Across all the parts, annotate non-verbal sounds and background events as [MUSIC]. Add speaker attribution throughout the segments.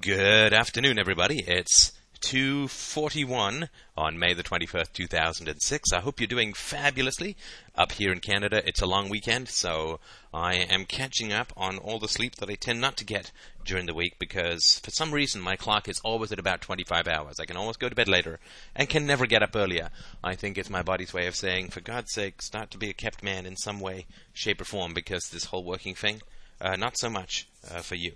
Speaker 1: Good afternoon, everybody. It's 2:41 on May the 21st, 2006. I hope you're doing fabulously. Up here in Canada, it's a long weekend, so I am catching up on all the sleep that I tend not to get during the week because for some reason my clock is always at about 25 hours. I can always go to bed later and can never get up earlier. I think it's my body's way of saying, for God's sake, start to be a kept man in some way, shape, or form because this whole working thing, uh, not so much uh, for you.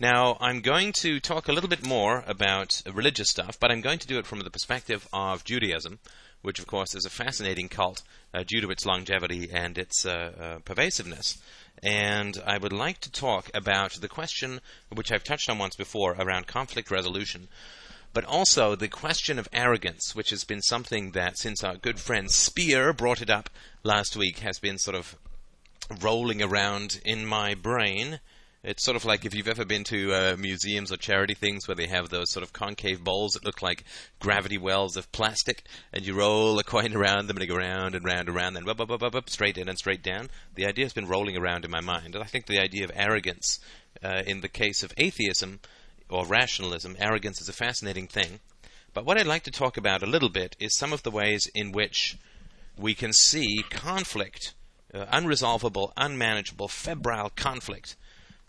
Speaker 1: Now, I'm going to talk a little bit more about religious stuff, but I'm going to do it from the perspective of Judaism, which, of course, is a fascinating cult uh, due to its longevity and its uh, uh, pervasiveness. And I would like to talk about the question, which I've touched on once before, around conflict resolution but also the question of arrogance, which has been something that, since our good friend Spear brought it up last week, has been sort of rolling around in my brain. It's sort of like if you've ever been to uh, museums or charity things where they have those sort of concave bowls that look like gravity wells of plastic, and you roll a coin [LAUGHS] around them and they go round and round and round, then up, up, up, up, up, straight in and straight down. The idea has been rolling around in my mind, and I think the idea of arrogance, uh, in the case of atheism or rationalism, arrogance is a fascinating thing. But what I'd like to talk about a little bit is some of the ways in which we can see conflict, uh, unresolvable, unmanageable, febrile conflict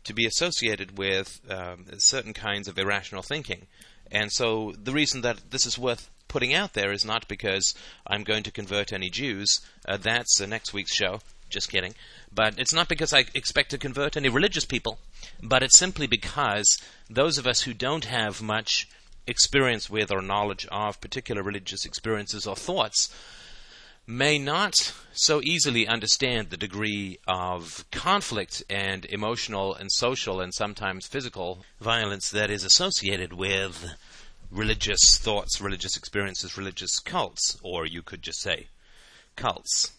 Speaker 1: to be associated with um, certain kinds of irrational thinking. And so the reason that this is worth putting out there is not because I'm going to convert any Jews. Uh, that's uh, next week's show. Just kidding. But it's not because I expect to convert any religious people, but it's simply because those of us who don't have much experience with or knowledge of particular religious experiences or thoughts may not so easily understand the degree of conflict and emotional and social and sometimes physical violence that is associated with religious thoughts, religious experiences, religious cults, or you could just say cults.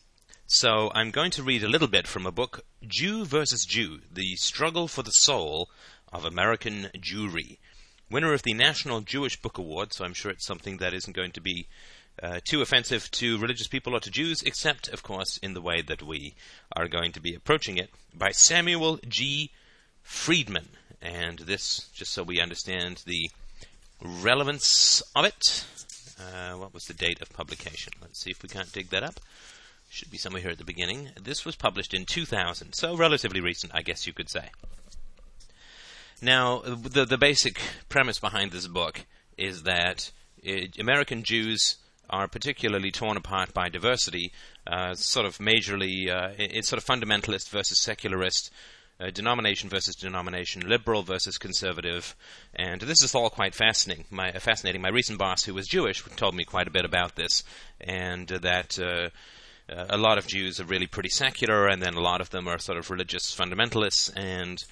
Speaker 1: So I'm going to read a little bit from a book, Jew versus Jew The Struggle for the Soul of American Jewry. Winner of the National Jewish Book Award, so I'm sure it's something that isn't going to be uh, too offensive to religious people or to Jews, except, of course, in the way that we are going to be approaching it, by Samuel G. Freedman. And this, just so we understand the relevance of it. Uh, what was the date of publication? Let's see if we can't dig that up. Should be somewhere here at the beginning. This was published in 2000, so relatively recent, I guess you could say. Now, the the basic premise behind this book is that uh, American Jews are particularly torn apart by diversity, uh, sort of majorly, uh, it's sort of fundamentalist versus secularist, uh, denomination versus denomination, liberal versus conservative, and this is all quite fascinating. My, uh, fascinating. My recent boss, who was Jewish, told me quite a bit about this, and that. Uh, a lot of Jews are really pretty secular, and then a lot of them are sort of religious fundamentalists, and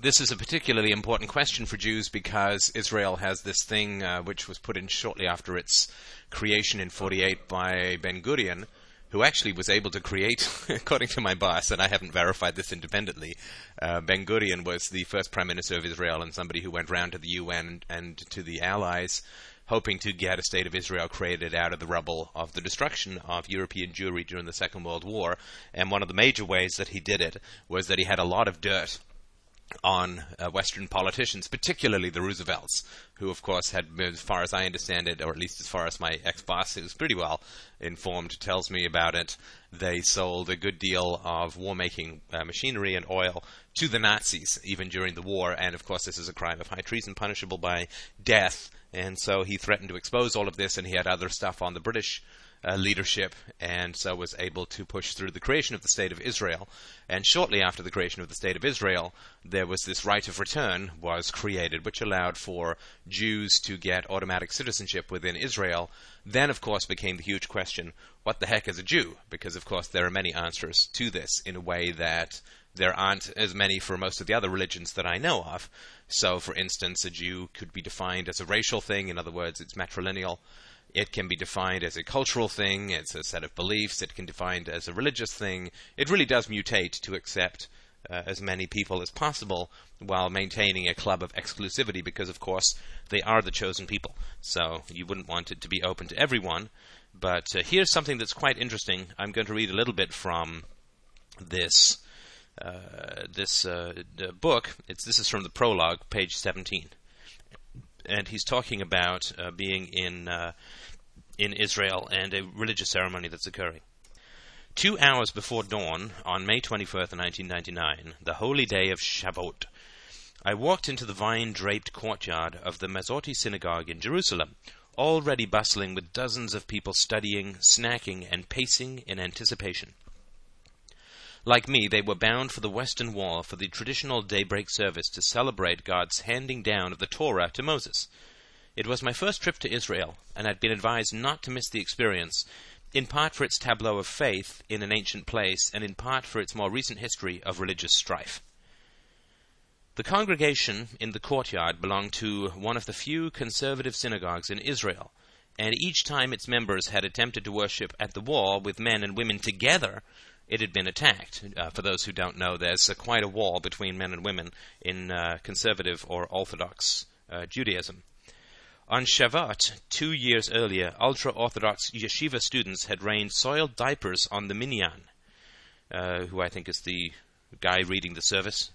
Speaker 1: this is a particularly important question for Jews because Israel has this thing uh, which was put in shortly after its creation in 48 by Ben Gurion, who actually was able to create, [LAUGHS] according to my boss, and I haven't verified this independently, uh, Ben Gurion was the first prime minister of Israel and somebody who went round to the UN and to the Allies hoping to get a state of Israel created out of the rubble of the destruction of European Jewry during the Second World War. And one of the major ways that he did it was that he had a lot of dirt on uh, Western politicians, particularly the Roosevelts, who, of course, had, as far as I understand it, or at least as far as my ex boss, who's pretty well informed, tells me about it, they sold a good deal of war making uh, machinery and oil to the Nazis, even during the war. And, of course, this is a crime of high treason punishable by death. And so he threatened to expose all of this, and he had other stuff on the British uh, leadership, and so was able to push through the creation of the State of Israel. And shortly after the creation of the State of Israel, there was this right of return was created, which allowed for Jews to get automatic citizenship within Israel. Then, of course, became the huge question: what the heck is a Jew? Because, of course, there are many answers to this in a way that there aren't as many for most of the other religions that I know of. So, for instance, a Jew could be defined as a racial thing. In other words, it's matrilineal. It can be defined as a cultural thing, it's a set of beliefs, it can be defined as a religious thing. It really does mutate to accept uh, as many people as possible while maintaining a club of exclusivity because, of course, they are the chosen people. So you wouldn't want it to be open to everyone. But uh, here's something that's quite interesting. I'm going to read a little bit from this uh, this uh, book. It's this is from the prologue, page 17. and he's talking about uh, being in uh, in Israel and a religious ceremony that's occurring. Two hours before dawn on May 21st, 1999, the holy day of Shavuot, I walked into the vine-draped courtyard of the Masorti synagogue in Jerusalem, already bustling with dozens of people studying, snacking, and pacing in anticipation. Like me, they were bound for the Western Wall for the traditional daybreak service to celebrate God's handing down of the Torah to Moses. It was my first trip to Israel, and I'd been advised not to miss the experience, in part for its tableau of faith in an ancient place, and in part for its more recent history of religious strife. The congregation in the courtyard belonged to one of the few conservative synagogues in Israel, and each time its members had attempted to worship at the wall with men and women together, it had been attacked. Uh, for those who don't know, there's uh, quite a wall between men and women in uh, conservative or Orthodox uh, Judaism. On Shavuot, two years earlier, ultra Orthodox yeshiva students had rained soiled diapers on the minyan, uh, who I think is the guy reading the service.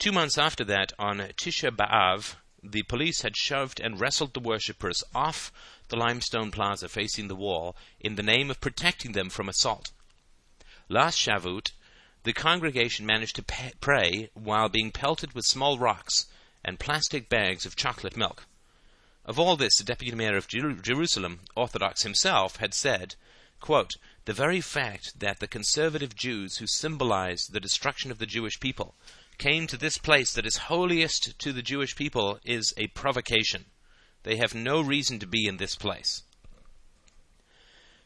Speaker 1: Two months after that, on Tisha B'Av, the police had shoved and wrestled the worshippers off the limestone plaza facing the wall in the name of protecting them from assault. Last Shavuot, the congregation managed to pray while being pelted with small rocks and plastic bags of chocolate milk. Of all this, the deputy mayor of Jer- Jerusalem, Orthodox himself, had said, quote, The very fact that the conservative Jews who symbolize the destruction of the Jewish people came to this place that is holiest to the Jewish people is a provocation. They have no reason to be in this place.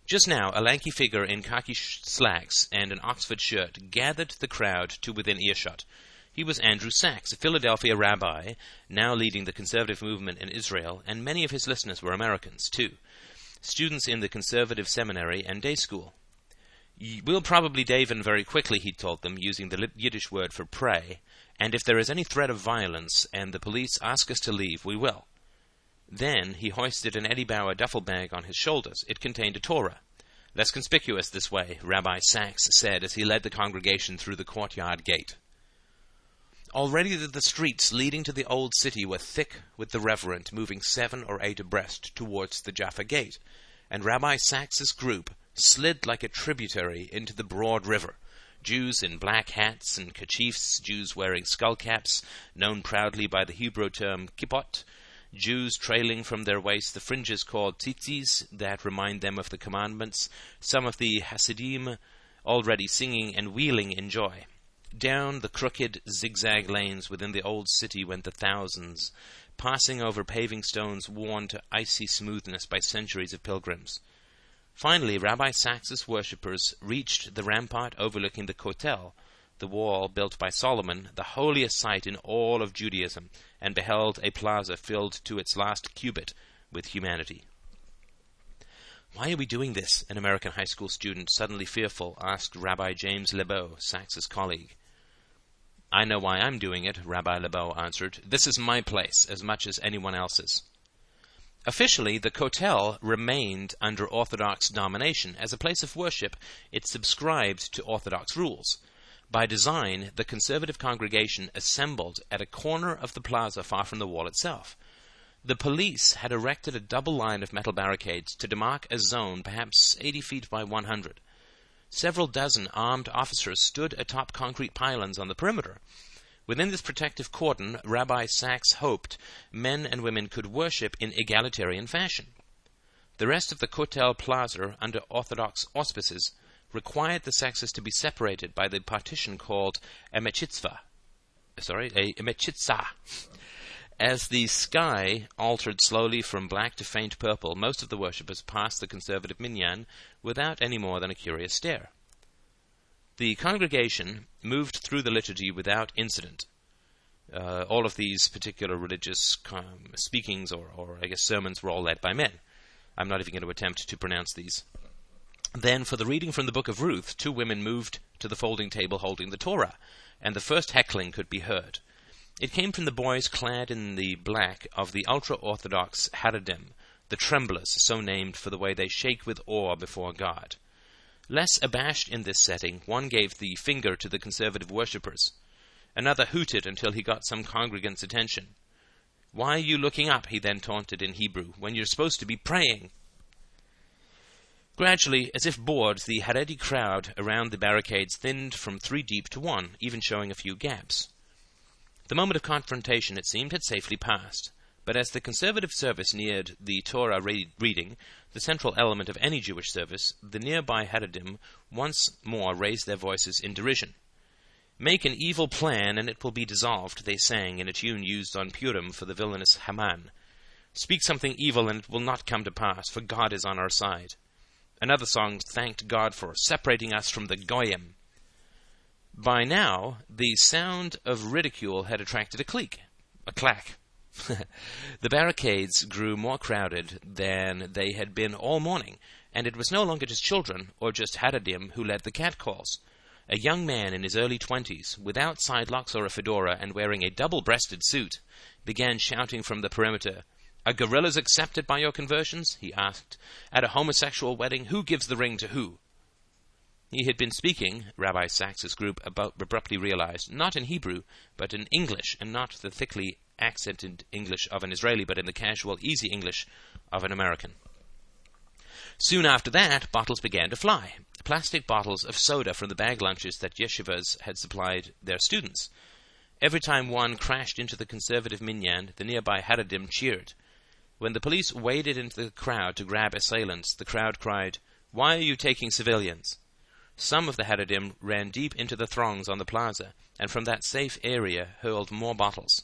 Speaker 1: Just now, a lanky figure in khaki slacks and an Oxford shirt gathered the crowd to within earshot. He was Andrew Sacks, a Philadelphia rabbi, now leading the conservative movement in Israel, and many of his listeners were Americans, too, students in the conservative seminary and day school. We'll probably daven very quickly, he told them, using the Yiddish word for pray, and if there is any threat of violence and the police ask us to leave, we will. Then he hoisted an Eddie Bauer duffel bag on his shoulders. It contained a Torah. Less conspicuous this way, Rabbi Sacks said as he led the congregation through the courtyard gate. Already the streets leading to the old city were thick with the reverent moving seven or eight abreast towards the Jaffa gate, and Rabbi Sacks's group slid like a tributary into the broad river. Jews in black hats and kerchiefs, Jews wearing skullcaps, known proudly by the Hebrew term kippot, Jews trailing from their waists the fringes called tzitzis that remind them of the commandments, some of the Hasidim already singing and wheeling in joy. Down the crooked, zigzag lanes within the old city went the thousands, passing over paving stones worn to icy smoothness by centuries of pilgrims. Finally, Rabbi Sacks's worshippers reached the rampart overlooking the Kotel, the wall built by Solomon, the holiest site in all of Judaism, and beheld a plaza filled to its last cubit with humanity. Why are we doing this? An American high school student, suddenly fearful, asked Rabbi James LeBeau, Sacks's colleague. I know why I'm doing it, Rabbi LeBeau answered. This is my place as much as anyone else's. Officially, the Kotel remained under Orthodox domination. As a place of worship, it subscribed to Orthodox rules. By design, the conservative congregation assembled at a corner of the plaza far from the wall itself. The police had erected a double line of metal barricades to demark a zone perhaps 80 feet by 100. Several dozen armed officers stood atop concrete pylons on the perimeter. Within this protective cordon, Rabbi Sacks hoped men and women could worship in egalitarian fashion. The rest of the Kotel Plaza, under Orthodox auspices, required the sexes to be separated by the partition called a mechitzva. Sorry, a mechitzah. As the sky altered slowly from black to faint purple, most of the worshippers passed the conservative minyan without any more than a curious stare. The congregation moved through the liturgy without incident. Uh, all of these particular religious um, speakings or, or, I guess, sermons were all led by men. I'm not even going to attempt to pronounce these. Then, for the reading from the book of Ruth, two women moved to the folding table holding the Torah, and the first heckling could be heard. It came from the boys clad in the black of the ultra orthodox Haredim, the tremblers, so named for the way they shake with awe before God. Less abashed in this setting, one gave the finger to the conservative worshippers. Another hooted until he got some congregant's attention. Why are you looking up, he then taunted in Hebrew, when you're supposed to be praying? Gradually, as if bored, the Haredi crowd around the barricades thinned from three deep to one, even showing a few gaps. The moment of confrontation, it seemed, had safely passed. But as the conservative service neared the Torah re- reading, the central element of any Jewish service, the nearby Haredim once more raised their voices in derision. Make an evil plan and it will be dissolved, they sang in a tune used on Purim for the villainous Haman. Speak something evil and it will not come to pass, for God is on our side. Another song thanked God for separating us from the Goyim. By now, the sound of ridicule had attracted a clique, a clack. [LAUGHS] the barricades grew more crowded than they had been all morning, and it was no longer just children or just Haredim who led the catcalls. A young man in his early twenties, without sidelocks or a fedora and wearing a double breasted suit, began shouting from the perimeter, are gorillas accepted by your conversions? he asked. At a homosexual wedding, who gives the ring to who? He had been speaking, Rabbi Sacks's group abruptly realized, not in Hebrew, but in English, and not the thickly accented English of an Israeli, but in the casual, easy English of an American. Soon after that, bottles began to fly. Plastic bottles of soda from the bag lunches that yeshivas had supplied their students. Every time one crashed into the conservative minyan, the nearby Haredim cheered. When the police waded into the crowd to grab assailants, the crowd cried, Why are you taking civilians? Some of the Haredim ran deep into the throngs on the plaza, and from that safe area hurled more bottles.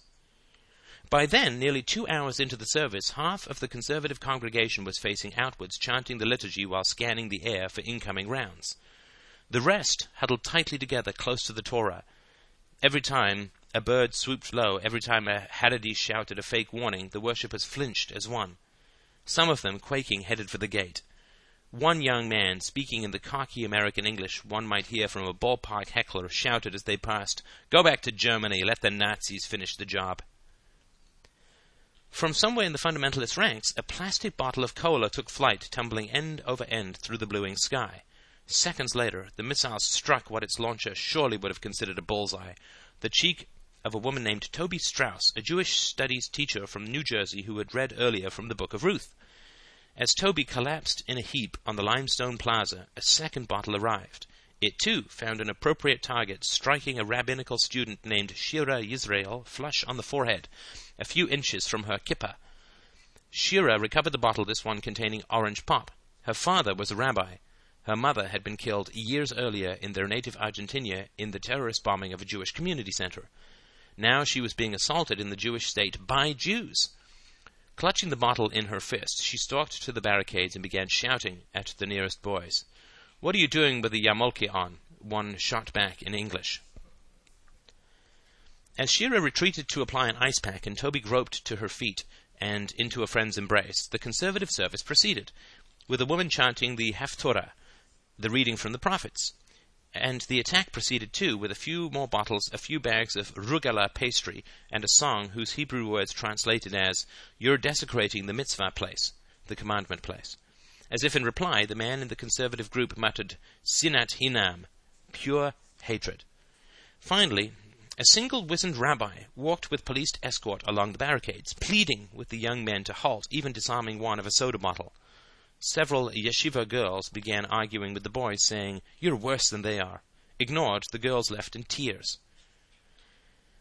Speaker 1: By then, nearly two hours into the service, half of the conservative congregation was facing outwards, chanting the liturgy while scanning the air for incoming rounds. The rest huddled tightly together close to the Torah. Every time a bird swooped low. Every time a Haredi shouted a fake warning, the worshippers flinched as one. Some of them, quaking, headed for the gate. One young man, speaking in the cocky American English one might hear from a ballpark heckler, shouted as they passed, Go back to Germany, let the Nazis finish the job. From somewhere in the fundamentalist ranks, a plastic bottle of cola took flight, tumbling end over end through the bluing sky. Seconds later, the missile struck what its launcher surely would have considered a bullseye, the cheek of a woman named Toby Strauss, a Jewish studies teacher from New Jersey who had read earlier from the Book of Ruth. As Toby collapsed in a heap on the limestone plaza, a second bottle arrived. It too found an appropriate target, striking a rabbinical student named Shira Yisrael flush on the forehead, a few inches from her kippah. Shira recovered the bottle, this one containing orange pop. Her father was a rabbi. Her mother had been killed years earlier in their native Argentina in the terrorist bombing of a Jewish community center. Now she was being assaulted in the Jewish state by Jews. Clutching the bottle in her fist, she stalked to the barricades and began shouting at the nearest boys. What are you doing with the Yarmulke on? One shot back in English. As Shira retreated to apply an ice pack and Toby groped to her feet and into a friend's embrace, the conservative service proceeded, with a woman chanting the Haftorah, the reading from the prophets. And the attack proceeded too, with a few more bottles, a few bags of rugala pastry, and a song whose Hebrew words translated as, You're desecrating the mitzvah place, the commandment place. As if in reply, the man in the conservative group muttered, Sinat hinam, pure hatred. Finally, a single wizened rabbi walked with policed escort along the barricades, pleading with the young men to halt, even disarming one of a soda bottle. Several yeshiva girls began arguing with the boys, saying, You're worse than they are. Ignored, the girls left in tears.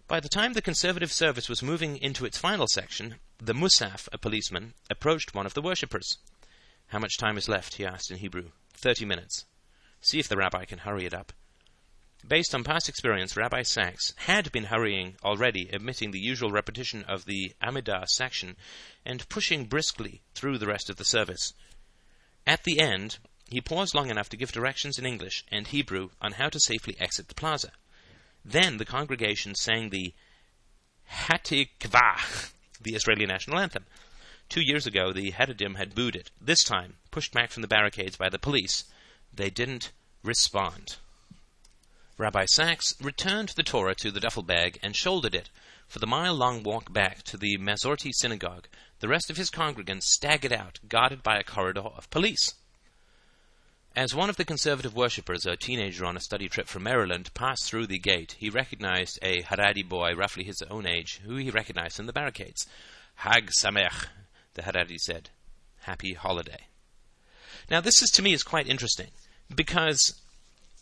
Speaker 1: By the time the conservative service was moving into its final section, the Musaf, a policeman, approached one of the worshippers. How much time is left? he asked in Hebrew. Thirty minutes. See if the rabbi can hurry it up. Based on past experience, Rabbi Sacks had been hurrying already, omitting the usual repetition of the Amidah section and pushing briskly through the rest of the service. At the end, he paused long enough to give directions in English and Hebrew on how to safely exit the plaza. Then the congregation sang the Hatikvah, [LAUGHS] the Israeli national anthem. Two years ago, the Haredim had booed it. This time, pushed back from the barricades by the police, they didn't respond. Rabbi Sacks returned the Torah to the duffel bag and shouldered it. For the mile long walk back to the Masorti synagogue, the rest of his congregants staggered out, guarded by a corridor of police. As one of the conservative worshippers, a teenager on a study trip from Maryland, passed through the gate, he recognized a Haredi boy roughly his own age, who he recognized in the barricades. Hag Sameach, the Haredi said. Happy holiday. Now, this is to me is quite interesting because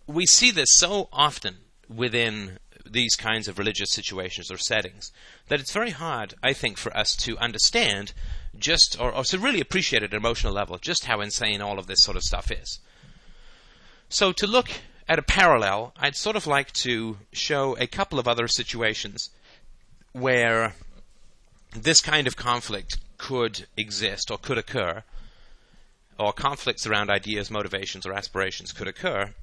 Speaker 1: we see this so often within these kinds of religious situations or settings that it's very hard, I think, for us to understand just or, or to really appreciate at an emotional level just how insane all of this sort of stuff is. So, to look at a parallel, I'd sort of like to show a couple of other situations where this kind of conflict could exist or could occur, or conflicts around ideas, motivations, or aspirations could occur.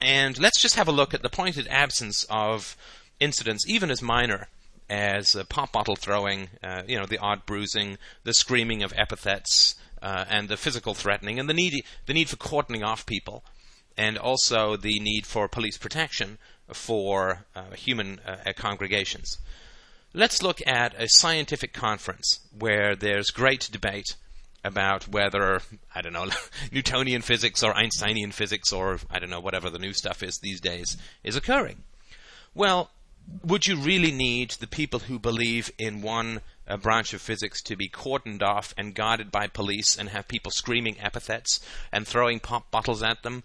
Speaker 1: And let's just have a look at the pointed absence of incidents, even as minor as uh, pop bottle throwing, uh, you know, the odd bruising, the screaming of epithets, uh, and the physical threatening, and the need the need for cordoning off people and also the need for police protection for uh, human uh, congregations. Let's look at a scientific conference where there's great debate about whether, I don't know, [LAUGHS] Newtonian physics or Einsteinian physics or, I don't know, whatever the new stuff is these days is occurring. Well, would you really need the people who believe in one uh, branch of physics to be cordoned off and guarded by police and have people screaming epithets and throwing pop bottles at them?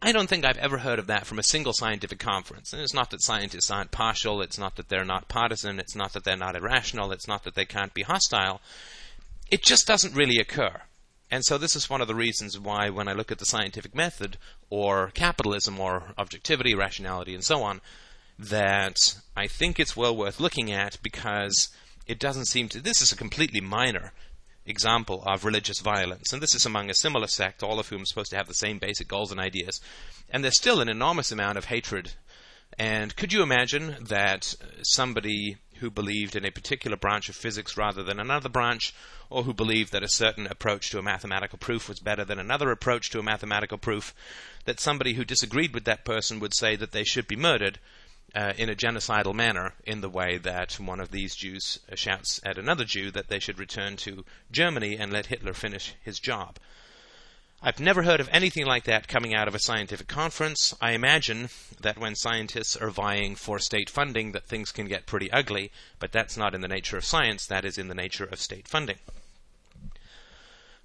Speaker 1: I don't think I've ever heard of that from a single scientific conference. And it's not that scientists aren't partial, it's not that they're not partisan, it's not that they're not irrational, it's not that they can't be hostile. It just doesn't really occur. And so this is one of the reasons why when I look at the scientific method or capitalism or objectivity, rationality, and so on, that I think it's well worth looking at because it doesn't seem to. This is a completely minor example of religious violence, and this is among a similar sect, all of whom are supposed to have the same basic goals and ideas. And there's still an enormous amount of hatred. And could you imagine that somebody who believed in a particular branch of physics rather than another branch, or who believed that a certain approach to a mathematical proof was better than another approach to a mathematical proof, that somebody who disagreed with that person would say that they should be murdered uh, in a genocidal manner, in the way that one of these Jews shouts at another Jew that they should return to Germany and let Hitler finish his job. I've never heard of anything like that coming out of a scientific conference. I imagine that when scientists are vying for state funding that things can get pretty ugly, but that's not in the nature of science, that is in the nature of state funding.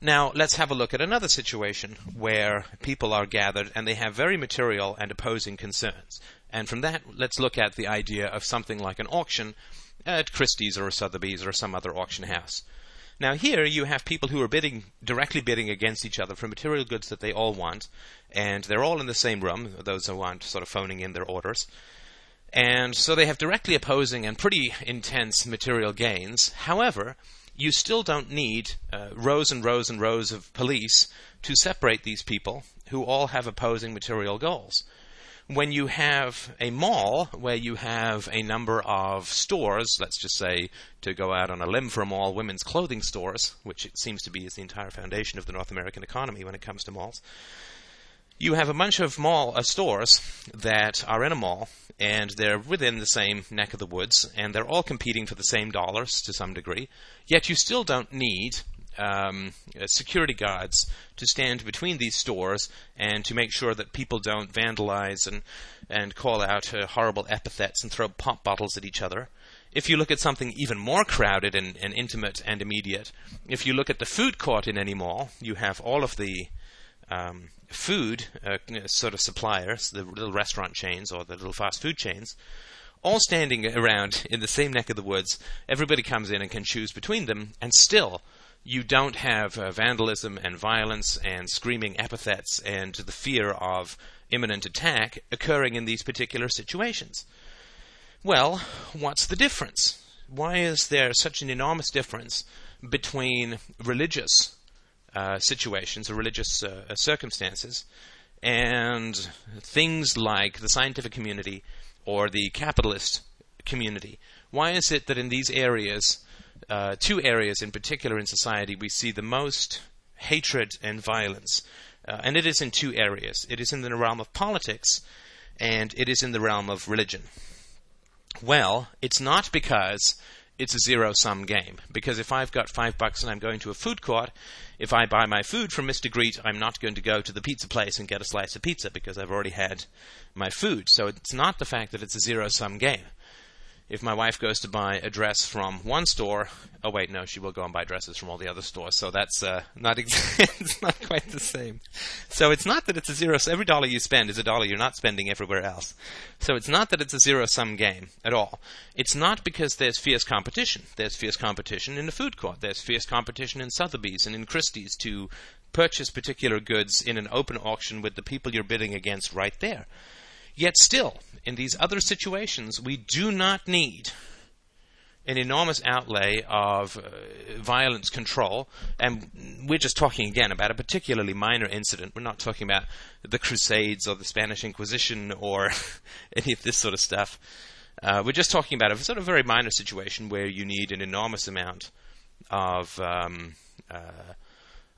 Speaker 1: Now, let's have a look at another situation where people are gathered and they have very material and opposing concerns. And from that, let's look at the idea of something like an auction at Christie's or Sotheby's or some other auction house. Now, here you have people who are bidding, directly bidding against each other for material goods that they all want, and they're all in the same room, those who aren't sort of phoning in their orders. And so they have directly opposing and pretty intense material gains. However, you still don't need uh, rows and rows and rows of police to separate these people who all have opposing material goals when you have a mall where you have a number of stores, let's just say to go out on a limb for a mall, women's clothing stores, which it seems to be is the entire foundation of the North American economy when it comes to malls. You have a bunch of mall uh, stores that are in a mall, and they're within the same neck of the woods, and they're all competing for the same dollars to some degree. Yet you still don't need um, uh, security guards to stand between these stores and to make sure that people don't vandalize and and call out uh, horrible epithets and throw pop bottles at each other. If you look at something even more crowded and, and intimate and immediate, if you look at the food court in any mall, you have all of the um, food uh, sort of suppliers, the little restaurant chains or the little fast food chains, all standing around in the same neck of the woods. Everybody comes in and can choose between them, and still you don't have uh, vandalism and violence and screaming epithets and the fear of imminent attack occurring in these particular situations. Well, what's the difference? Why is there such an enormous difference between religious uh, situations or religious uh, circumstances and things like the scientific community or the capitalist community? Why is it that in these areas uh, two areas in particular in society we see the most hatred and violence. Uh, and it is in two areas it is in the realm of politics, and it is in the realm of religion. Well, it's not because it's a zero sum game. Because if I've got five bucks and I'm going to a food court, if I buy my food from Mr. Greek, I'm not going to go to the pizza place and get a slice of pizza because I've already had my food. So it's not the fact that it's a zero sum game if my wife goes to buy a dress from one store, oh wait, no, she will go and buy dresses from all the other stores. So that's uh, not ex- [LAUGHS] it's not quite the same. So it's not that it's a zero. Every dollar you spend is a dollar you're not spending everywhere else. So it's not that it's a zero sum game at all. It's not because there's fierce competition. There's fierce competition in the food court. There's fierce competition in Sotheby's and in Christie's to purchase particular goods in an open auction with the people you're bidding against right there. Yet still, in these other situations, we do not need an enormous outlay of uh, violence control, and we're just talking again about a particularly minor incident. We're not talking about the Crusades or the Spanish Inquisition or [LAUGHS] any of this sort of stuff. Uh, we're just talking about a sort of very minor situation where you need an enormous amount of um, uh,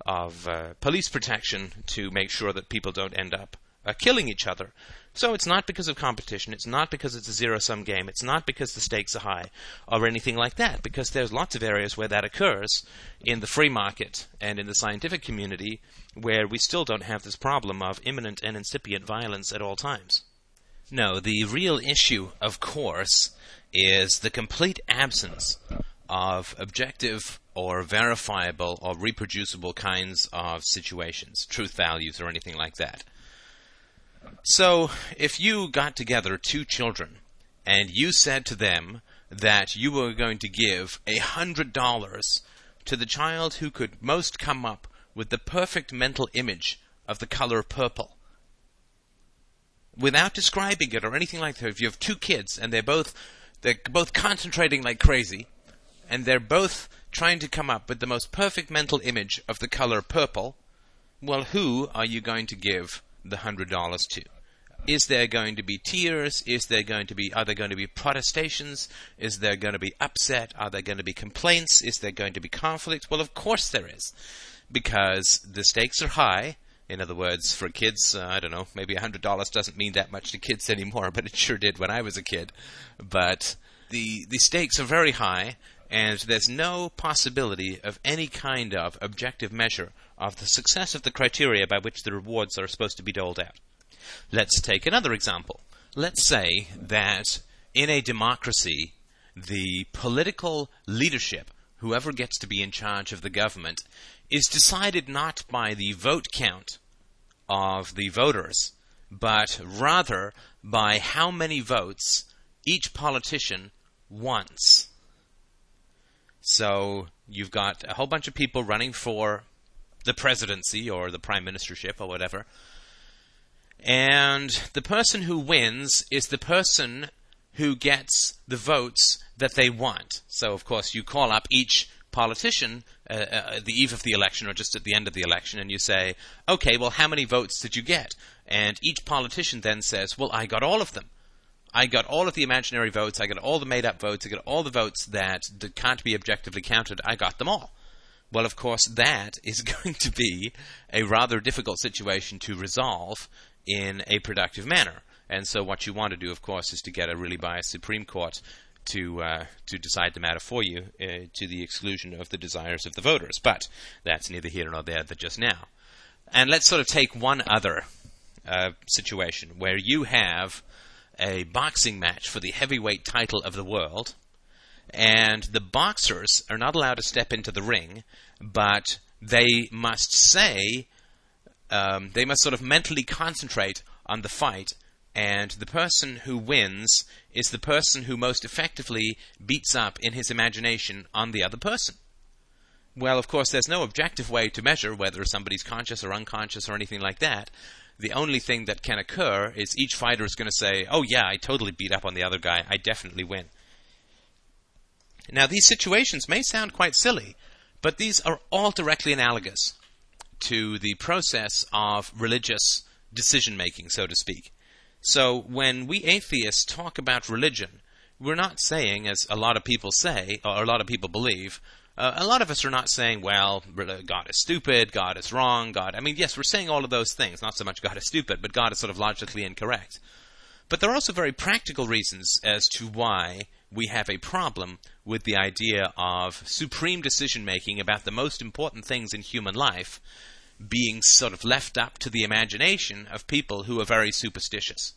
Speaker 1: of uh, police protection to make sure that people don't end up uh, killing each other. So it's not because of competition, it's not because it's a zero sum game, it's not because the stakes are high or anything like that, because there's lots of areas where that occurs in the free market and in the scientific community where we still don't have this problem of imminent and incipient violence at all times. No, the real issue, of course, is the complete absence of objective or verifiable or reproducible kinds of situations, truth values, or anything like that. So, if you got together two children and you said to them that you were going to give a hundred dollars to the child who could most come up with the perfect mental image of the color purple, without describing it or anything like that, if you have two kids and they're both they're both concentrating like crazy, and they're both trying to come up with the most perfect mental image of the color purple, well, who are you going to give the hundred dollars to? Is there going to be tears? Is there going to be are there going to be protestations? Is there going to be upset? Are there going to be complaints? Is there going to be conflict? Well, of course there is, because the stakes are high. In other words, for kids, uh, I don't know, maybe hundred dollars doesn't mean that much to kids [LAUGHS] anymore, but it sure did when I was a kid. But the the stakes are very high, and there's no possibility of any kind of objective measure of the success of the criteria by which the rewards are supposed to be doled out. Let's take another example. Let's say that in a democracy, the political leadership, whoever gets to be in charge of the government, is decided not by the vote count of the voters, but rather by how many votes each politician wants. So you've got a whole bunch of people running for the presidency or the prime ministership or whatever. And the person who wins is the person who gets the votes that they want. So, of course, you call up each politician uh, uh, the eve of the election or just at the end of the election and you say, okay, well, how many votes did you get? And each politician then says, well, I got all of them. I got all of the imaginary votes, I got all the made up votes, I got all the votes that can't be objectively counted, I got them all. Well, of course, that is [LAUGHS] going to be a rather difficult situation to resolve in a productive manner. And so, what you want to do, of course, is to get a really biased Supreme Court to uh, to decide the matter for you, uh, to the exclusion of the desires of the voters. But that's neither here nor there. That just now. And let's sort of take one other uh, situation where you have a boxing match for the heavyweight title of the world, and the boxers are not allowed to step into the ring, but they must say, um, they must sort of mentally concentrate on the fight, and the person who wins is the person who most effectively beats up in his imagination on the other person. Well, of course, there's no objective way to measure whether somebody's conscious or unconscious or anything like that. The only thing that can occur is each fighter is going to say, Oh, yeah, I totally beat up on the other guy. I definitely win. Now, these situations may sound quite silly, but these are all directly analogous to the process of religious decision making, so to speak. So, when we atheists talk about religion, we're not saying, as a lot of people say, or a lot of people believe, uh, a lot of us are not saying, well, God is stupid, God is wrong, God. I mean, yes, we're saying all of those things. Not so much God is stupid, but God is sort of logically incorrect. But there are also very practical reasons as to why we have a problem with the idea of supreme decision making about the most important things in human life being sort of left up to the imagination of people who are very superstitious.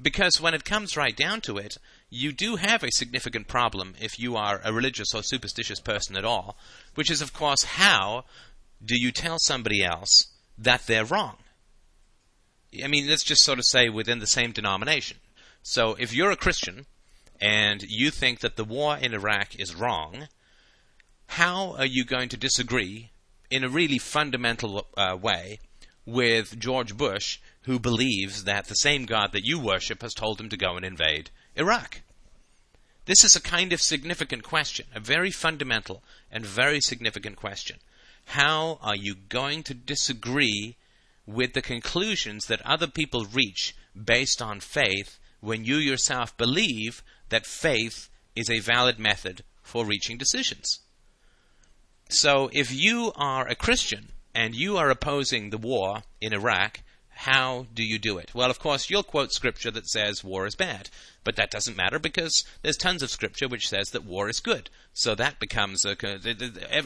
Speaker 1: Because when it comes right down to it, you do have a significant problem if you are a religious or superstitious person at all, which is, of course, how do you tell somebody else that they're wrong? I mean, let's just sort of say within the same denomination. So if you're a Christian and you think that the war in Iraq is wrong, how are you going to disagree in a really fundamental uh, way with George Bush, who believes that the same God that you worship has told him to go and invade Iraq? This is a kind of significant question, a very fundamental and very significant question. How are you going to disagree with the conclusions that other people reach based on faith when you yourself believe that faith is a valid method for reaching decisions. So if you are a Christian and you are opposing the war in Iraq, how do you do it? Well, of course, you'll quote scripture that says war is bad. But that doesn't matter because there's tons of scripture which says that war is good. So that becomes a,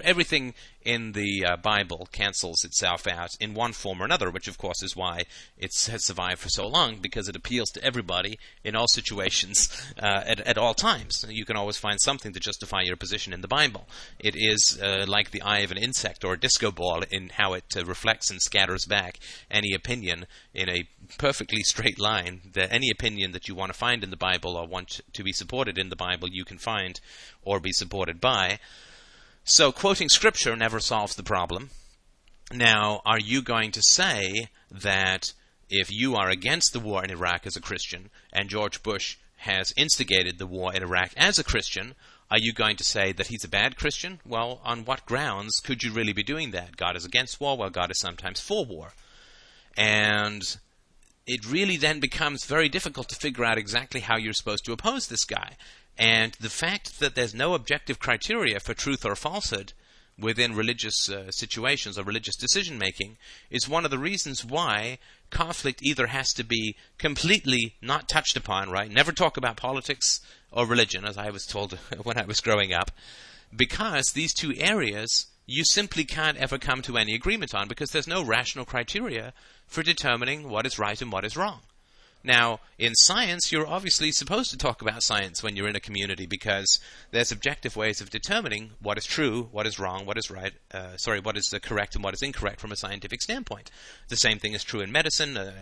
Speaker 1: everything in the uh, Bible cancels itself out in one form or another, which of course is why it has survived for so long because it appeals to everybody in all situations [LAUGHS] uh, at, at all times. You can always find something to justify your position in the Bible. It is uh, like the eye of an insect or a disco ball in how it uh, reflects and scatters back any opinion in a perfectly straight line. Any opinion that you want to find in the Bible Bible or want to be supported in the Bible, you can find or be supported by. So, quoting Scripture never solves the problem. Now, are you going to say that if you are against the war in Iraq as a Christian, and George Bush has instigated the war in Iraq as a Christian, are you going to say that he's a bad Christian? Well, on what grounds could you really be doing that? God is against war, well, God is sometimes for war. And it really then becomes very difficult to figure out exactly how you're supposed to oppose this guy. And the fact that there's no objective criteria for truth or falsehood within religious uh, situations or religious decision making is one of the reasons why conflict either has to be completely not touched upon, right? Never talk about politics or religion, as I was told [LAUGHS] when I was growing up, because these two areas you simply can't ever come to any agreement on because there's no rational criteria for determining what is right and what is wrong. Now, in science, you're obviously supposed to talk about science when you're in a community because there's objective ways of determining what is true, what is wrong, what is right, uh, sorry, what is the correct and what is incorrect from a scientific standpoint. The same thing is true in medicine, uh,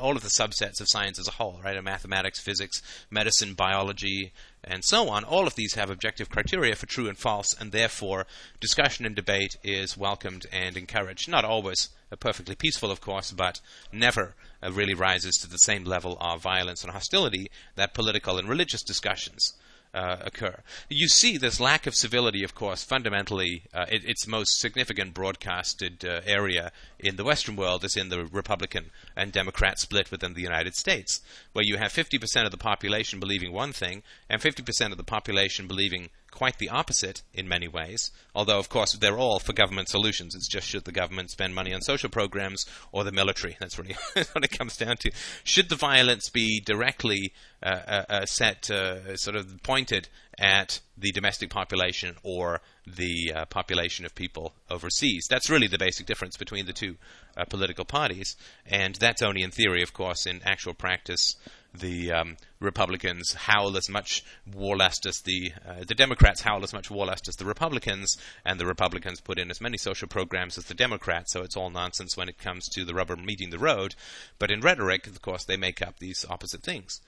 Speaker 1: all of the subsets of science as a whole, right? Mathematics, physics, medicine, biology, and so on. All of these have objective criteria for true and false, and therefore discussion and debate is welcomed and encouraged. Not always perfectly peaceful, of course, but never uh, really rises to the same level of violence and hostility that political and religious discussions uh, occur. You see this lack of civility, of course, fundamentally, uh, it, its most significant broadcasted uh, area in the Western world is in the Republican and Democrat split within the United States, where you have 50% of the population believing one thing and 50% of the population believing quite the opposite in many ways. Although, of course, they're all for government solutions. It's just should the government spend money on social programs or the military? That's really [LAUGHS] what it comes down to. Should the violence be directly uh, uh, uh set, uh, sort of pointed at the domestic population or the uh, population of people overseas? That's really the basic difference between the two uh, political parties, and that's only in theory, of course. In actual practice, the um, Republicans howl as much war lust as the uh, the Democrats howl as much war lust as the Republicans, and the Republicans put in as many social programs as the Democrats. So it's all nonsense when it comes to the rubber meeting the road. But in rhetoric, of course, they make up these opposite things.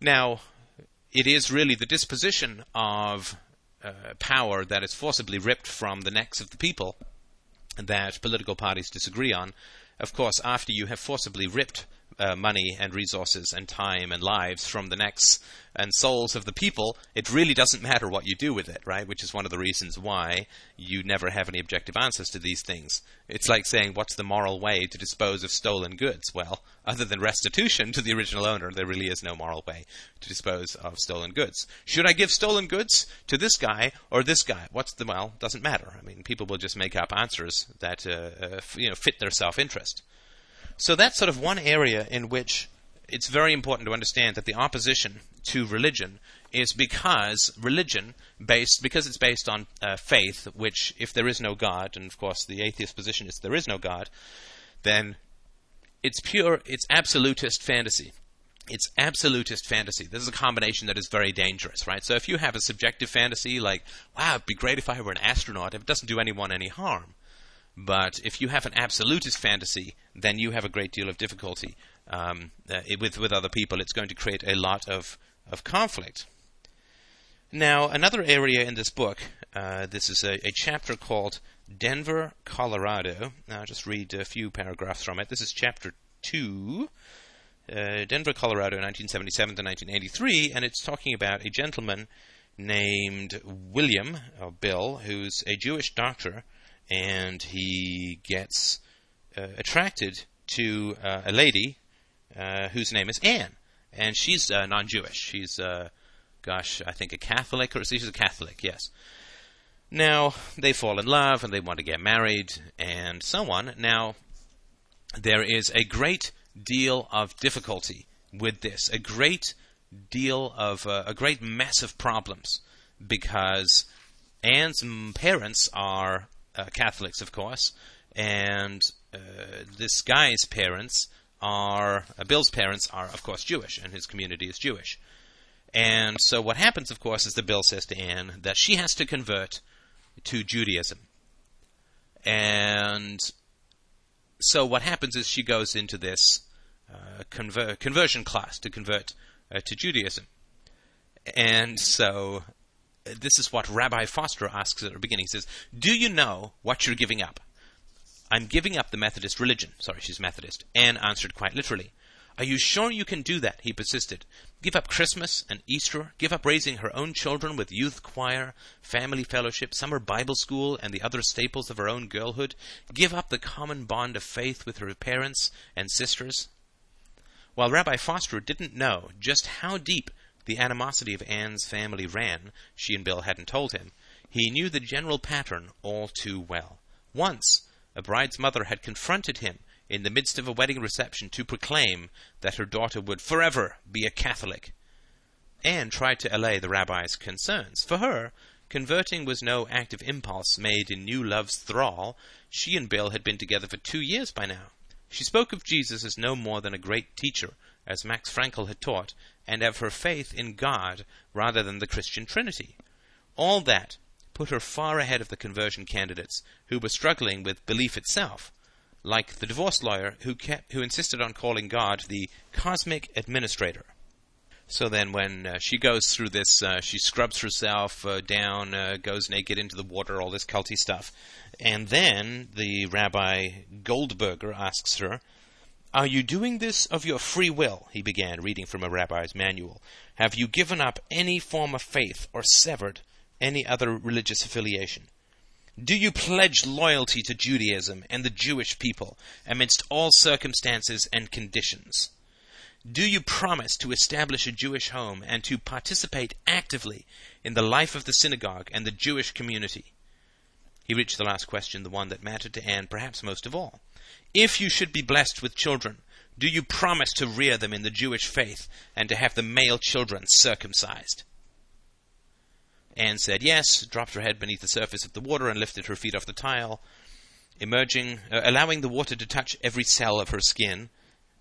Speaker 1: Now, it is really the disposition of uh, power that is forcibly ripped from the necks of the people that political parties disagree on. Of course, after you have forcibly ripped uh, money and resources and time and lives from the necks and souls of the people, it really doesn't matter what you do with it, right? Which is one of the reasons why you never have any objective answers to these things. It's like saying, what's the moral way to dispose of stolen goods? Well, other than restitution to the original owner, there really is no moral way to dispose of stolen goods. Should I give stolen goods to this guy or this guy? What's the well? Doesn't matter. I mean, people will just make up answers that uh, uh, you know fit their self-interest. So that's sort of one area in which it's very important to understand that the opposition to religion is because religion based because it's based on uh, faith, which if there is no God, and of course the atheist position is there is no God, then it's pure, it's absolutist fantasy. It's absolutist fantasy. This is a combination that is very dangerous, right? So if you have a subjective fantasy like, wow, it'd be great if I were an astronaut, it doesn't do anyone any harm. But if you have an absolutist fantasy, then you have a great deal of difficulty um, uh, with with other people. It's going to create a lot of of conflict. Now, another area in this book, uh, this is a, a, chapter called Denver, Colorado. I'll just read a few paragraphs from it. This is chapter 2, uh, Denver, Colorado, 1977 to 1983, and it's talking about a gentleman named William, or Bill, who's a Jewish doctor, and he gets uh, attracted to uh, a lady uh, whose name is Anne. And she's uh, non Jewish. She's gosh, I think a Catholic, or she's a Catholic, yes. Now, they fall in love and they want to get married and so on. Now, there is a great deal of difficulty with this, a great deal of, uh, a great mess of problems because Anne's parents are uh, Catholics, of course, and uh, this guy's parents are, uh, Bill's parents are, of course, Jewish, and his community is Jewish. And so what happens, of course, is the bill says to Anne that she has to convert to Judaism. And so what happens is she goes into this uh, conver- conversion class to convert uh, to Judaism. And so this is what Rabbi Foster asks at the beginning. He says, Do you know what you're giving up? I'm giving up the Methodist religion. Sorry, she's Methodist. Anne answered quite literally. Are you sure you can do that? He persisted. Give up Christmas and Easter, give up raising her own children with youth choir, family fellowship, summer Bible school, and the other staples of her own girlhood, give up the common bond of faith with her parents and sisters. While Rabbi Foster didn't know just how deep the animosity of Anne's family ran, she and Bill hadn't told him, he knew the general pattern all too well. Once, a bride's mother had confronted him in the midst of a wedding reception to proclaim that her daughter would forever be a Catholic. Anne tried to allay the rabbi's concerns. For her, converting was no active impulse made in new love's thrall. She and Bill had been together for two years by now. She spoke of Jesus as no more than a great teacher, as Max Frankel had taught, and of her faith in God rather than the Christian Trinity. All that put her far ahead of the conversion candidates who were struggling with belief itself like the divorce lawyer who kept, who insisted on calling God the cosmic administrator. So then, when uh, she goes through this, uh, she scrubs herself uh, down, uh, goes naked into the water, all this culty stuff. And then the Rabbi Goldberger asks her, Are you doing this of your free will? He began, reading from a rabbi's manual. Have you given up any form of faith or severed any other religious affiliation? Do you pledge loyalty to Judaism and the Jewish people amidst all circumstances and conditions? Do you promise to establish a Jewish home and to participate actively in the life of the synagogue and the Jewish community? He reached the last question, the one that mattered to Anne perhaps most of all. If you should be blessed with children, do you promise to rear them in the Jewish faith and to have the male children circumcised? Anne said yes, dropped her head beneath the surface of the water, and lifted her feet off the tile, emerging, uh, allowing the water to touch every cell of her skin.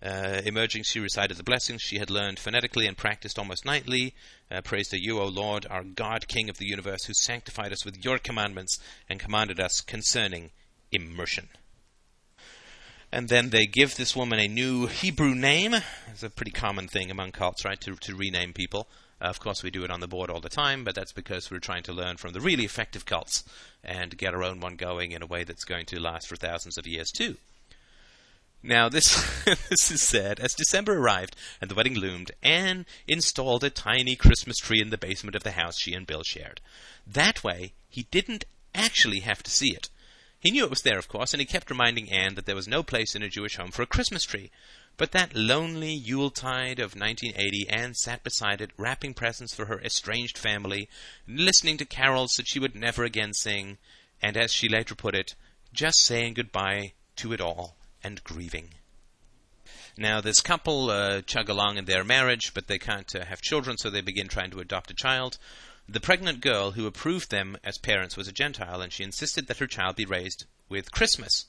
Speaker 1: Uh, emerging, she recited the blessings she had learned phonetically and practiced almost nightly. Uh, praise to you, O Lord, our God, King of the universe, who sanctified us with your commandments and commanded us concerning immersion. And then they give this woman a new Hebrew name. It's a pretty common thing among cults, right, to, to rename people. Of course, we do it on the board all the time, but that's because we're trying to learn from the really effective cults and get our own one going in a way that's going to last for thousands of years too. Now, this [LAUGHS] this is said as December arrived and the wedding loomed, Anne installed a tiny Christmas tree in the basement of the house she and Bill shared. That way, he didn't actually have to see it. He knew it was there, of course, and he kept reminding Anne that there was no place in a Jewish home for a Christmas tree. But that lonely Yuletide of 1980, Anne sat beside it, wrapping presents for her estranged family, listening to carols that she would never again sing, and as she later put it, just saying goodbye to it all and grieving. Now, this couple uh, chug along in their marriage, but they can't uh, have children, so they begin trying to adopt a child. The pregnant girl who approved them as parents was a Gentile, and she insisted that her child be raised with Christmas.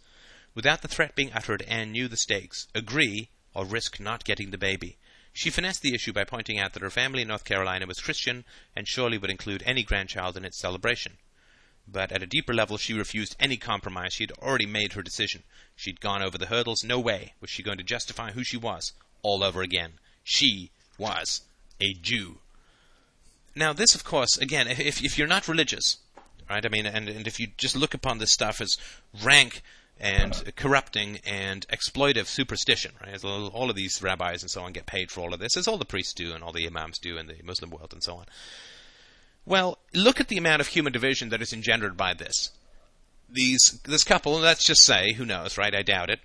Speaker 1: Without the threat being uttered, Anne knew the stakes agree or risk not getting the baby. She finessed the issue by pointing out that her family in North Carolina was Christian and surely would include any grandchild in its celebration. But at a deeper level, she refused any compromise. She had already made her decision. She'd gone over the hurdles. No way was she going to justify who she was all over again. She was a Jew. Now, this, of course, again, if, if you're not religious, right? I mean, and, and if you just look upon this stuff as rank and corrupting and exploitive superstition, right? All of these rabbis and so on get paid for all of this, as all the priests do and all the imams do in the Muslim world and so on. Well, look at the amount of human division that is engendered by this. These this couple, let's just say, who knows, right? I doubt it,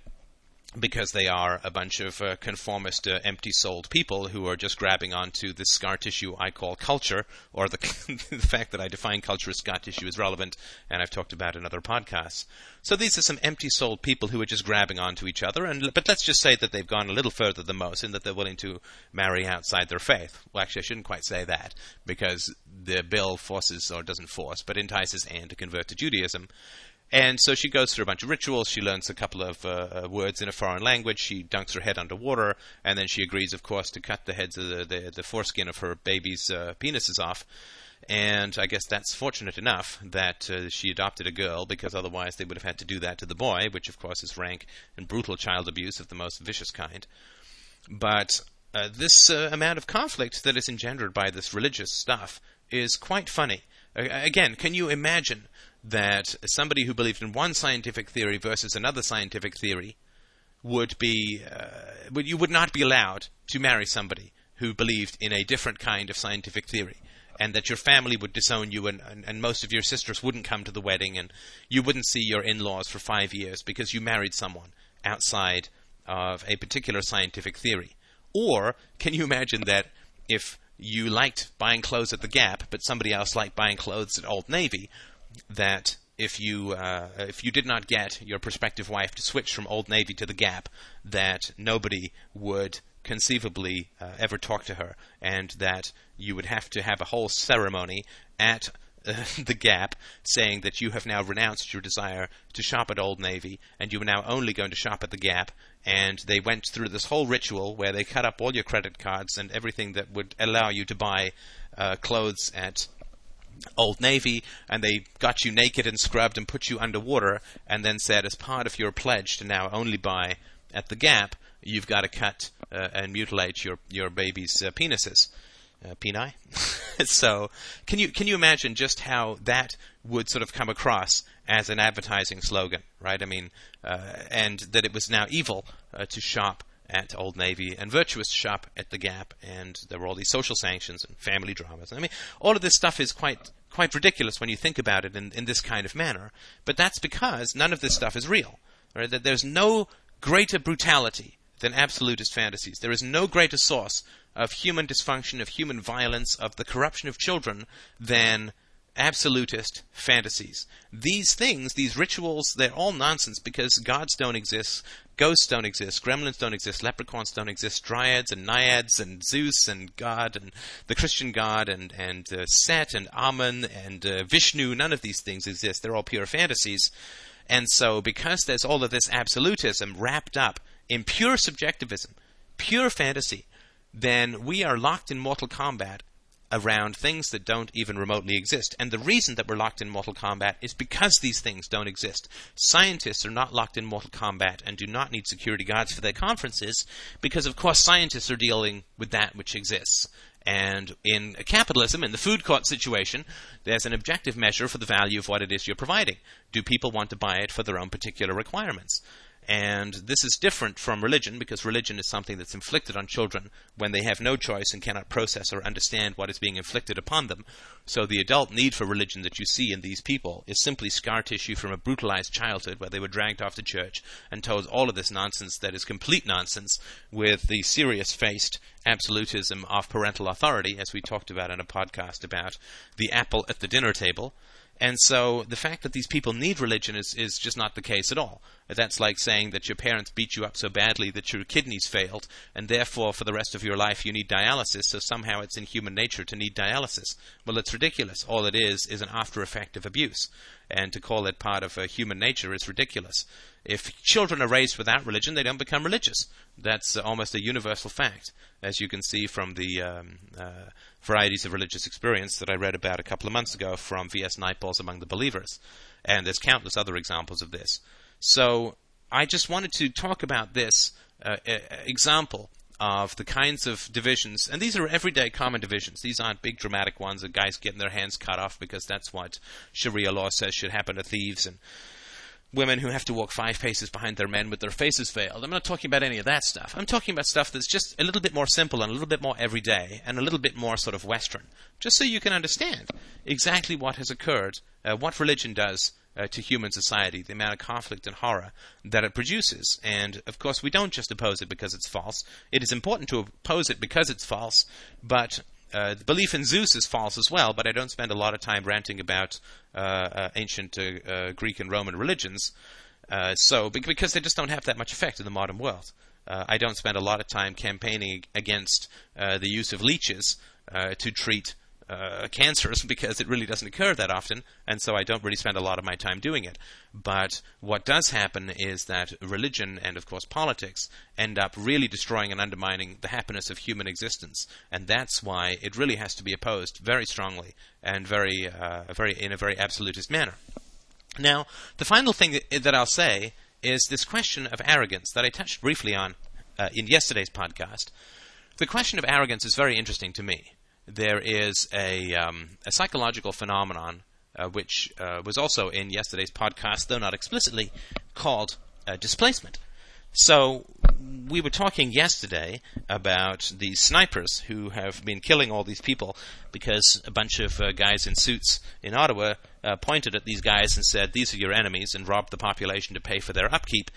Speaker 1: because they are a bunch of uh, conformist, uh, empty-souled people who are just grabbing onto this scar tissue I call culture, or the, [LAUGHS] the fact that I define culture as scar tissue is relevant, and I've talked about in other podcasts. So these are some empty-souled people who are just grabbing onto each other, and but let's just say that they've gone a little further than most, in that they're willing to marry outside their faith. Well, actually, I shouldn't quite say that because the bill forces or doesn't force, but entices Anne to convert to Judaism. And so she goes through a bunch of rituals. She learns a couple of uh, uh, words in a foreign language. She dunks her head underwater, and then she agrees, of course, to cut the heads of the the, the foreskin of her baby's uh, penises off. And I guess that's fortunate enough that uh, she adopted a girl, because otherwise they would have had to do that to the boy, which of course is rank and brutal child abuse of the most vicious kind. But uh, this uh, amount of conflict that is engendered by this religious stuff is quite funny. again, can you imagine? That somebody who believed in one scientific theory versus another scientific theory would be uh, you would not be allowed to marry somebody who believed in a different kind of scientific theory and that your family would disown you and, and, and most of your sisters wouldn't come to the wedding and you wouldn't see your in-laws for five years because you married someone outside of a particular scientific theory. Or can you imagine that if you liked buying clothes at the Gap, but somebody else liked buying clothes at Old Navy, that if you uh, if you did not get your prospective wife to switch from Old Navy to the Gap, that nobody would conceivably uh, ever talk to her, and that you would have to have a whole ceremony at uh, [LAUGHS] the Gap saying that you have now renounced your desire to shop at Old Navy and you are now only going to shop at the Gap. And they went through this whole ritual where they cut up all your credit cards and everything that would allow you to buy uh, clothes at Old Navy, and they got you naked and scrubbed and put you underwater, and then said, as part of your pledge to now only buy at the Gap, you've got to cut uh, and mutilate your your baby's uh, penises, uh, peni. [LAUGHS] so, can you can you imagine just how that would sort of come across as an advertising slogan, right? I mean, uh, and that it was now evil uh, to shop at Old Navy and virtuous shop at the Gap, and there were all these social sanctions and family dramas. I mean, all of this stuff is quite quite ridiculous when you think about it in, in this kind of manner. But that's because none of this stuff is real. Right? That there's no greater brutality than absolutist fantasies. There is no greater source of human dysfunction, of human violence, of the corruption of children than absolutist fantasies. These things, these rituals, they're all nonsense because gods don't exist, ghosts don't exist, gremlins don't exist, leprechauns don't exist, dryads and naiads and Zeus and God and the Christian God and and uh, Set and Amun and uh, Vishnu. None of these things exist. They're all pure fantasies. And so, because there's all of this absolutism wrapped up in pure subjectivism, pure fantasy, then we are locked in mortal combat around things that don't even remotely exist. And the reason that we're locked in Mortal Kombat is because these things don't exist. Scientists are not locked in Mortal Kombat and do not need security guards for their conferences because, of course, scientists are dealing with that which exists. And in capitalism, in the food court situation, there's an objective measure for the value of what it is you're providing. Do people want to buy it for their own particular requirements? And this is different from religion because religion is something that's inflicted on children when they have no choice and cannot process or understand what is being inflicted upon them. So the adult need for religion that you see in these people is simply scar tissue from a brutalized childhood where they were dragged off to church and told all of this nonsense that is complete nonsense with the serious faced absolutism of parental authority, as we talked about in a podcast about the apple at the dinner table And so the fact that these people need religion is, is just not the case at all. That's like saying that your parents beat you up so badly that your kidneys failed, and therefore for the rest of your life you need dialysis, so somehow it's in human nature to need dialysis. Well, it's ridiculous. All it is is an after effect of abuse. And to call it part of uh, human nature is ridiculous. If children are raised without religion, they don't become religious. That's uh, almost a universal fact, as you can see from the um, uh, varieties of religious experience that I read about a couple of months ago from V.S. Naipaul's Among the Believers. And there's countless other examples of this. So I just wanted to talk about this uh, example of the kinds of divisions, and these are everyday common divisions. These aren't big dramatic ones of guys getting their hands cut off because that's what Sharia law says should happen to thieves and women who have to walk five paces behind their men with their faces veiled. I'm not talking about any of that stuff. I'm talking about stuff that's just a little bit more simple and a little bit more everyday and a little bit more sort of Western, just so you can understand exactly what has occurred, uh, what religion does, uh, to human society, the amount of conflict and horror that it produces. And of course, we don't just oppose it because it's false. It is important to oppose it because it's false, but uh, the belief in Zeus is false as well, but I don't spend a lot of time ranting about uh, uh ancient uh, uh, Greek and Roman religions. so, because they just don't have that much effect in the modern world. I don't spend a lot of time campaigning against the use of leeches to treat uh, cancers [LAUGHS] because it really doesn't occur that often, and so I don't really spend a lot of my time doing it. But what does happen is that religion and, of course, politics end up really destroying and undermining the happiness of human existence, and that's why it really has to be opposed very strongly and very, uh, very in a very absolutist manner. Now, the final thing that, that, I'll say is this question of arrogance that I touched briefly on uh, in yesterday's podcast. The question of arrogance is very interesting to me there is a, um, a psychological phenomenon uh, which uh, was also in yesterday's podcast, though not explicitly, called uh, displacement. So we were talking yesterday about these snipers who have been killing all these people because a bunch of uh, guys in suits in Ottawa uh, pointed at these guys and said, "These are your enemies," and robbed the population to pay for their upkeep.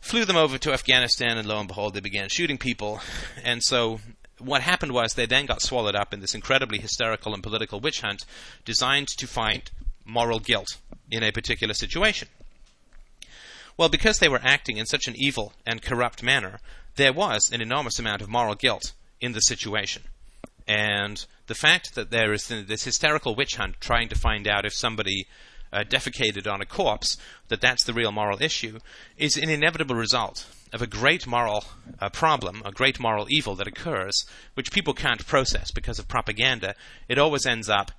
Speaker 1: Flew them over to Afghanistan, and lo and behold, they began shooting people. And so what happened was they then got swallowed up in this incredibly hysterical and political witch hunt designed to find moral guilt in a particular situation. Well, because they were acting in such an evil and corrupt manner, there was an enormous amount of moral guilt in the situation. And the fact that there is this hysterical witch hunt trying to find out if somebody uh, defecated on a corpse, that that's the real moral issue, is an inevitable result of a great moral uh, problem, a great moral evil that occurs, which people can't process because of propaganda, it always ends up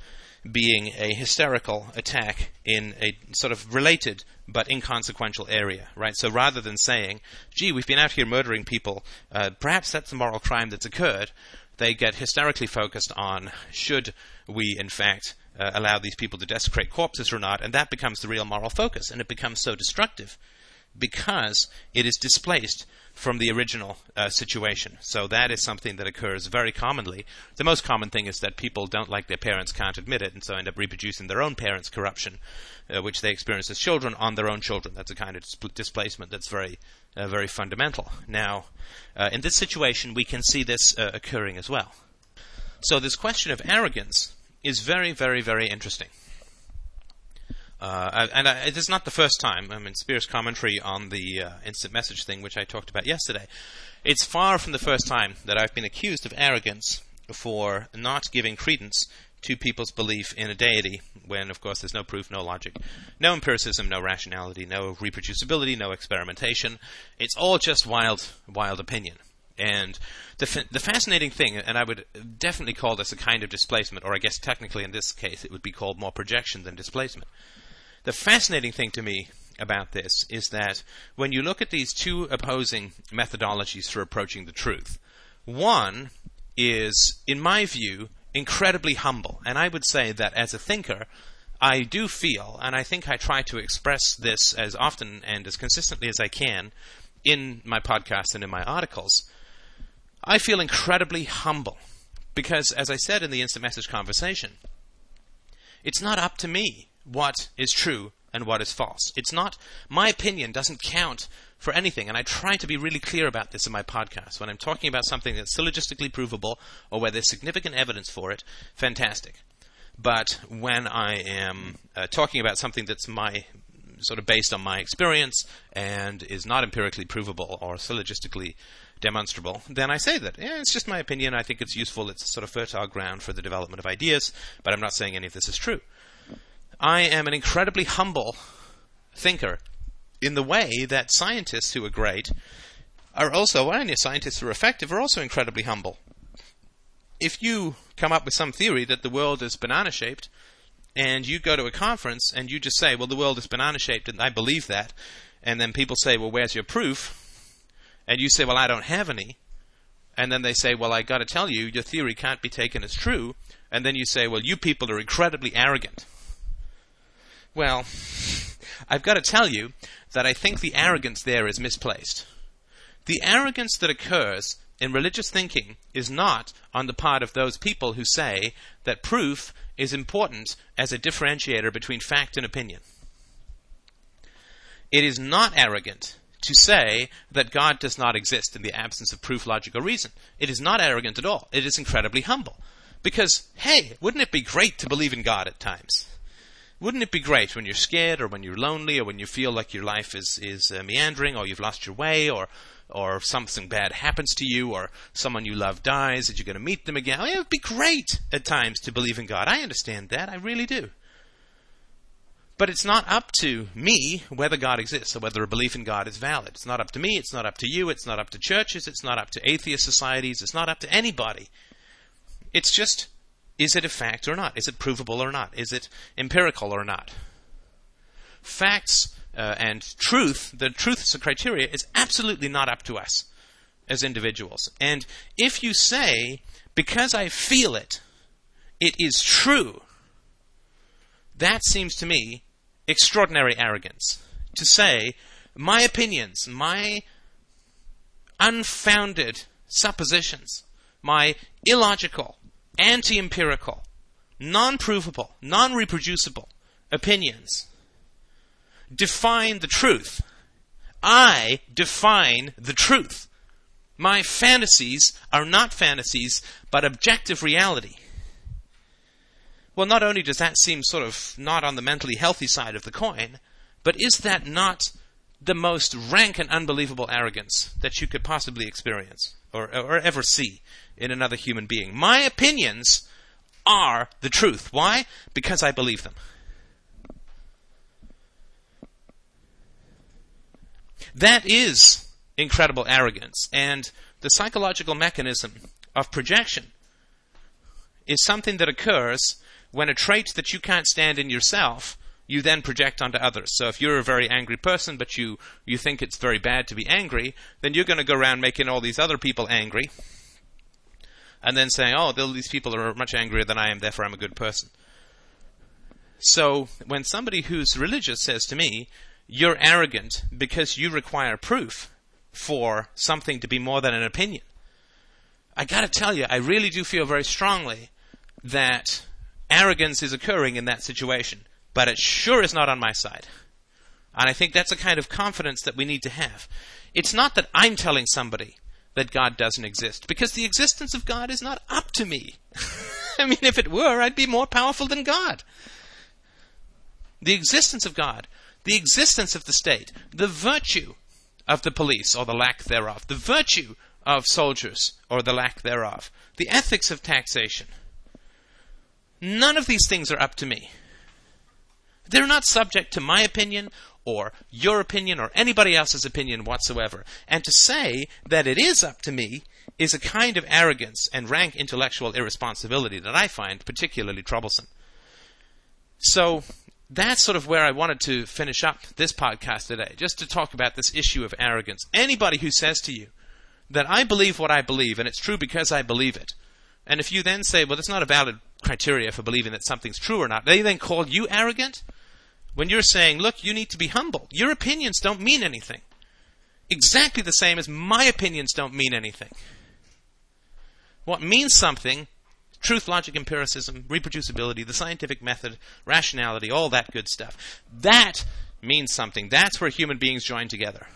Speaker 1: being a hysterical attack in a sort of related but inconsequential area, right? So rather than saying, gee, we've been out here murdering people, uh, perhaps that's a moral crime that's occurred, they get hysterically focused on should we, in fact, uh, allow these people to desecrate corpses or not, and that becomes the real moral focus, and it becomes so destructive because it is displaced from the original uh, situation. So that is something that occurs very commonly. The most common thing is that people don't like their parents, can't admit it, and so end up reproducing their own parents' corruption, uh, which they experience as children on their own children. That's a kind of displacement that's very, uh, very fundamental. Now, uh, in this situation, we can see this uh, occurring as well. So this question of arrogance is very, very, very interesting. Uh, and it is not the first time. I mean, Speer's commentary on the uh, instant message thing, which I talked about yesterday, it's far from the first time that I've been accused of arrogance for not giving credence to people's belief in a deity, when, of course, there's no proof, no logic, no empiricism, no rationality, no reproducibility, no experimentation. It's all just wild, wild opinion. And the the fascinating thing, and I would definitely call this a kind of displacement, or I guess technically in this case it would be called more projection than displacement the fascinating thing to me about this is that when you look at these two opposing methodologies for approaching the truth, one is, in my view, incredibly humble. And I would say that as a thinker, I do feel, and I think I try to express this as often and as consistently as I can in my podcast and in my articles, I feel incredibly humble. Because, as I said in the instant message conversation, it's not up to me what is true and what is false. It's not, my opinion doesn't count for anything, and I try to be really clear about this in my podcast. When I'm talking about something that's syllogistically provable or where there's significant evidence for it, fantastic. but when I am uh, talking about something that's my sort of based on my experience and is not empirically provable or syllogistically demonstrable, then I say that. Yeah, it's just my opinion. I think it's useful. It's sort of fertile ground for the development of ideas, but I'm not saying any of this is true. I am an incredibly humble thinker in the way that scientists who are great are also, and scientists who are effective, are also incredibly humble. If you come up with some theory that the world is banana shaped, and you go to a conference and you just say, well, the world is banana shaped, and I believe that, and then people say, well, where's your proof? And you say, well, I don't have any. And then they say, well, I got to tell you, your theory can't be taken as true. And then you say, well, you people are incredibly arrogant. Well, I've got to tell you that I think the arrogance there is misplaced. The arrogance that occurs in religious thinking is not on the part of those people who say that proof is important as a differentiator between fact and opinion. It is not arrogant to say that God does not exist in the absence of proof, logic, or reason. It is not arrogant at all. It is incredibly humble. Because, hey, wouldn't it be great to believe in God at times? Wouldn't it be great when you're scared or when you're lonely or when you feel like your life is, is uh, meandering or you've lost your way or or something bad happens to you, or someone you love dies, that you're going to meet them again. Oh, it would be great at times to believe in God. I understand that. I really do. But it's not up to me whether God exists or whether a belief in God is valid. It's not up to me. It's not up to you. It's not up to churches. It's not up to atheist societies. It's not up to anybody. It's just is it a fact or not? Is it provable or not? Is it empirical or not? Facts uh, and truth, the truth as a criteria, is absolutely not up to us as individuals. And if you say, because I feel it, it is true, that seems to me extraordinary arrogance. To say, my opinions, my unfounded suppositions, my illogical, anti empirical, non provable, non reproducible opinions define the truth. I define the truth. My fantasies are not fantasies, but objective reality. Well, not only does that seem sort of not on the mentally healthy side of the coin, but is that not the most rank and unbelievable arrogance that you could possibly experience or, or ever see in another human being? My opinions are the truth. Why? Because I believe them. That is incredible arrogance. And the psychological mechanism of projection is something that occurs when a trait that you can't stand in yourself you then project onto others. So if you're a very angry person, but you, you think it's very bad to be angry, then you're going to go around making all these other people angry, and then saying, oh, these people are much angrier than I am, therefore I'm a good person. So when somebody who's religious says to me, you're arrogant because you require proof for something to be more than an opinion. I gotta tell you, I really do feel very strongly that arrogance is occurring in that situation, but it sure is not on my side. And I think that's a kind of confidence that we need to have. It's not that I'm telling somebody that God doesn't exist, because the existence of God is not up to me. [LAUGHS] I mean, if it were, I'd be more powerful than God. The existence of God the existence of the state, the virtue of the police or the lack thereof, the virtue of soldiers or the lack thereof, the ethics of taxation. None of these things are up to me. They're not subject to my opinion or your opinion or anybody else's opinion whatsoever. And to say that it is up to me is a kind of arrogance and rank intellectual irresponsibility that I find particularly troublesome. So, that's sort of where I wanted to finish up this podcast today, just to talk about this issue of arrogance. Anybody who says to you that I believe what I believe, and it's true because I believe it, and if you then say, well, that's not a valid criteria for believing that something's true or not, they then call you arrogant? When you're saying, look, you need to be humble. Your opinions don't mean anything. Exactly the same as my opinions don't mean anything. What means something truth, logic, empiricism, reproducibility, the scientific method, rationality, all that good stuff. That means something. That's where human beings join together.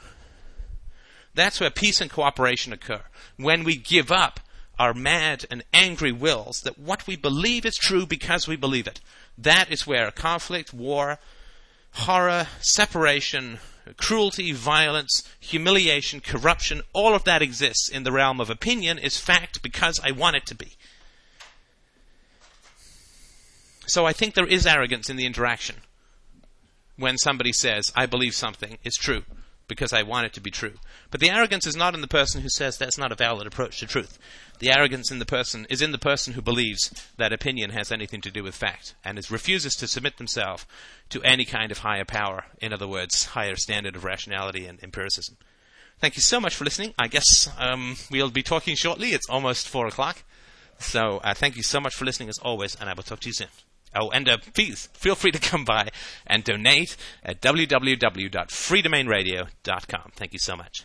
Speaker 1: That's where peace and cooperation occur. When we give up our mad and angry wills that what we believe is true because we believe it. That is where conflict, war, horror, separation, cruelty, violence, humiliation, corruption, all of that exists in the realm of opinion is fact because I want it to be. So I think there is arrogance in the interaction when somebody says, I believe something is true because I want it to be true. But the arrogance is not in the person who says that's not a valid approach to truth. The arrogance in the person is in the person who believes that opinion has anything to do with fact and is, refuses to submit themselves to any kind of higher power. In other words, higher standard of rationality and empiricism. Thank you so much for listening. I guess um, we'll be talking shortly. It's almost four o'clock. So uh, thank you so much for listening as always, and I will talk to you soon. Oh, and uh, please feel free to come by and donate at www.freedomainradio.com. Thank you so much.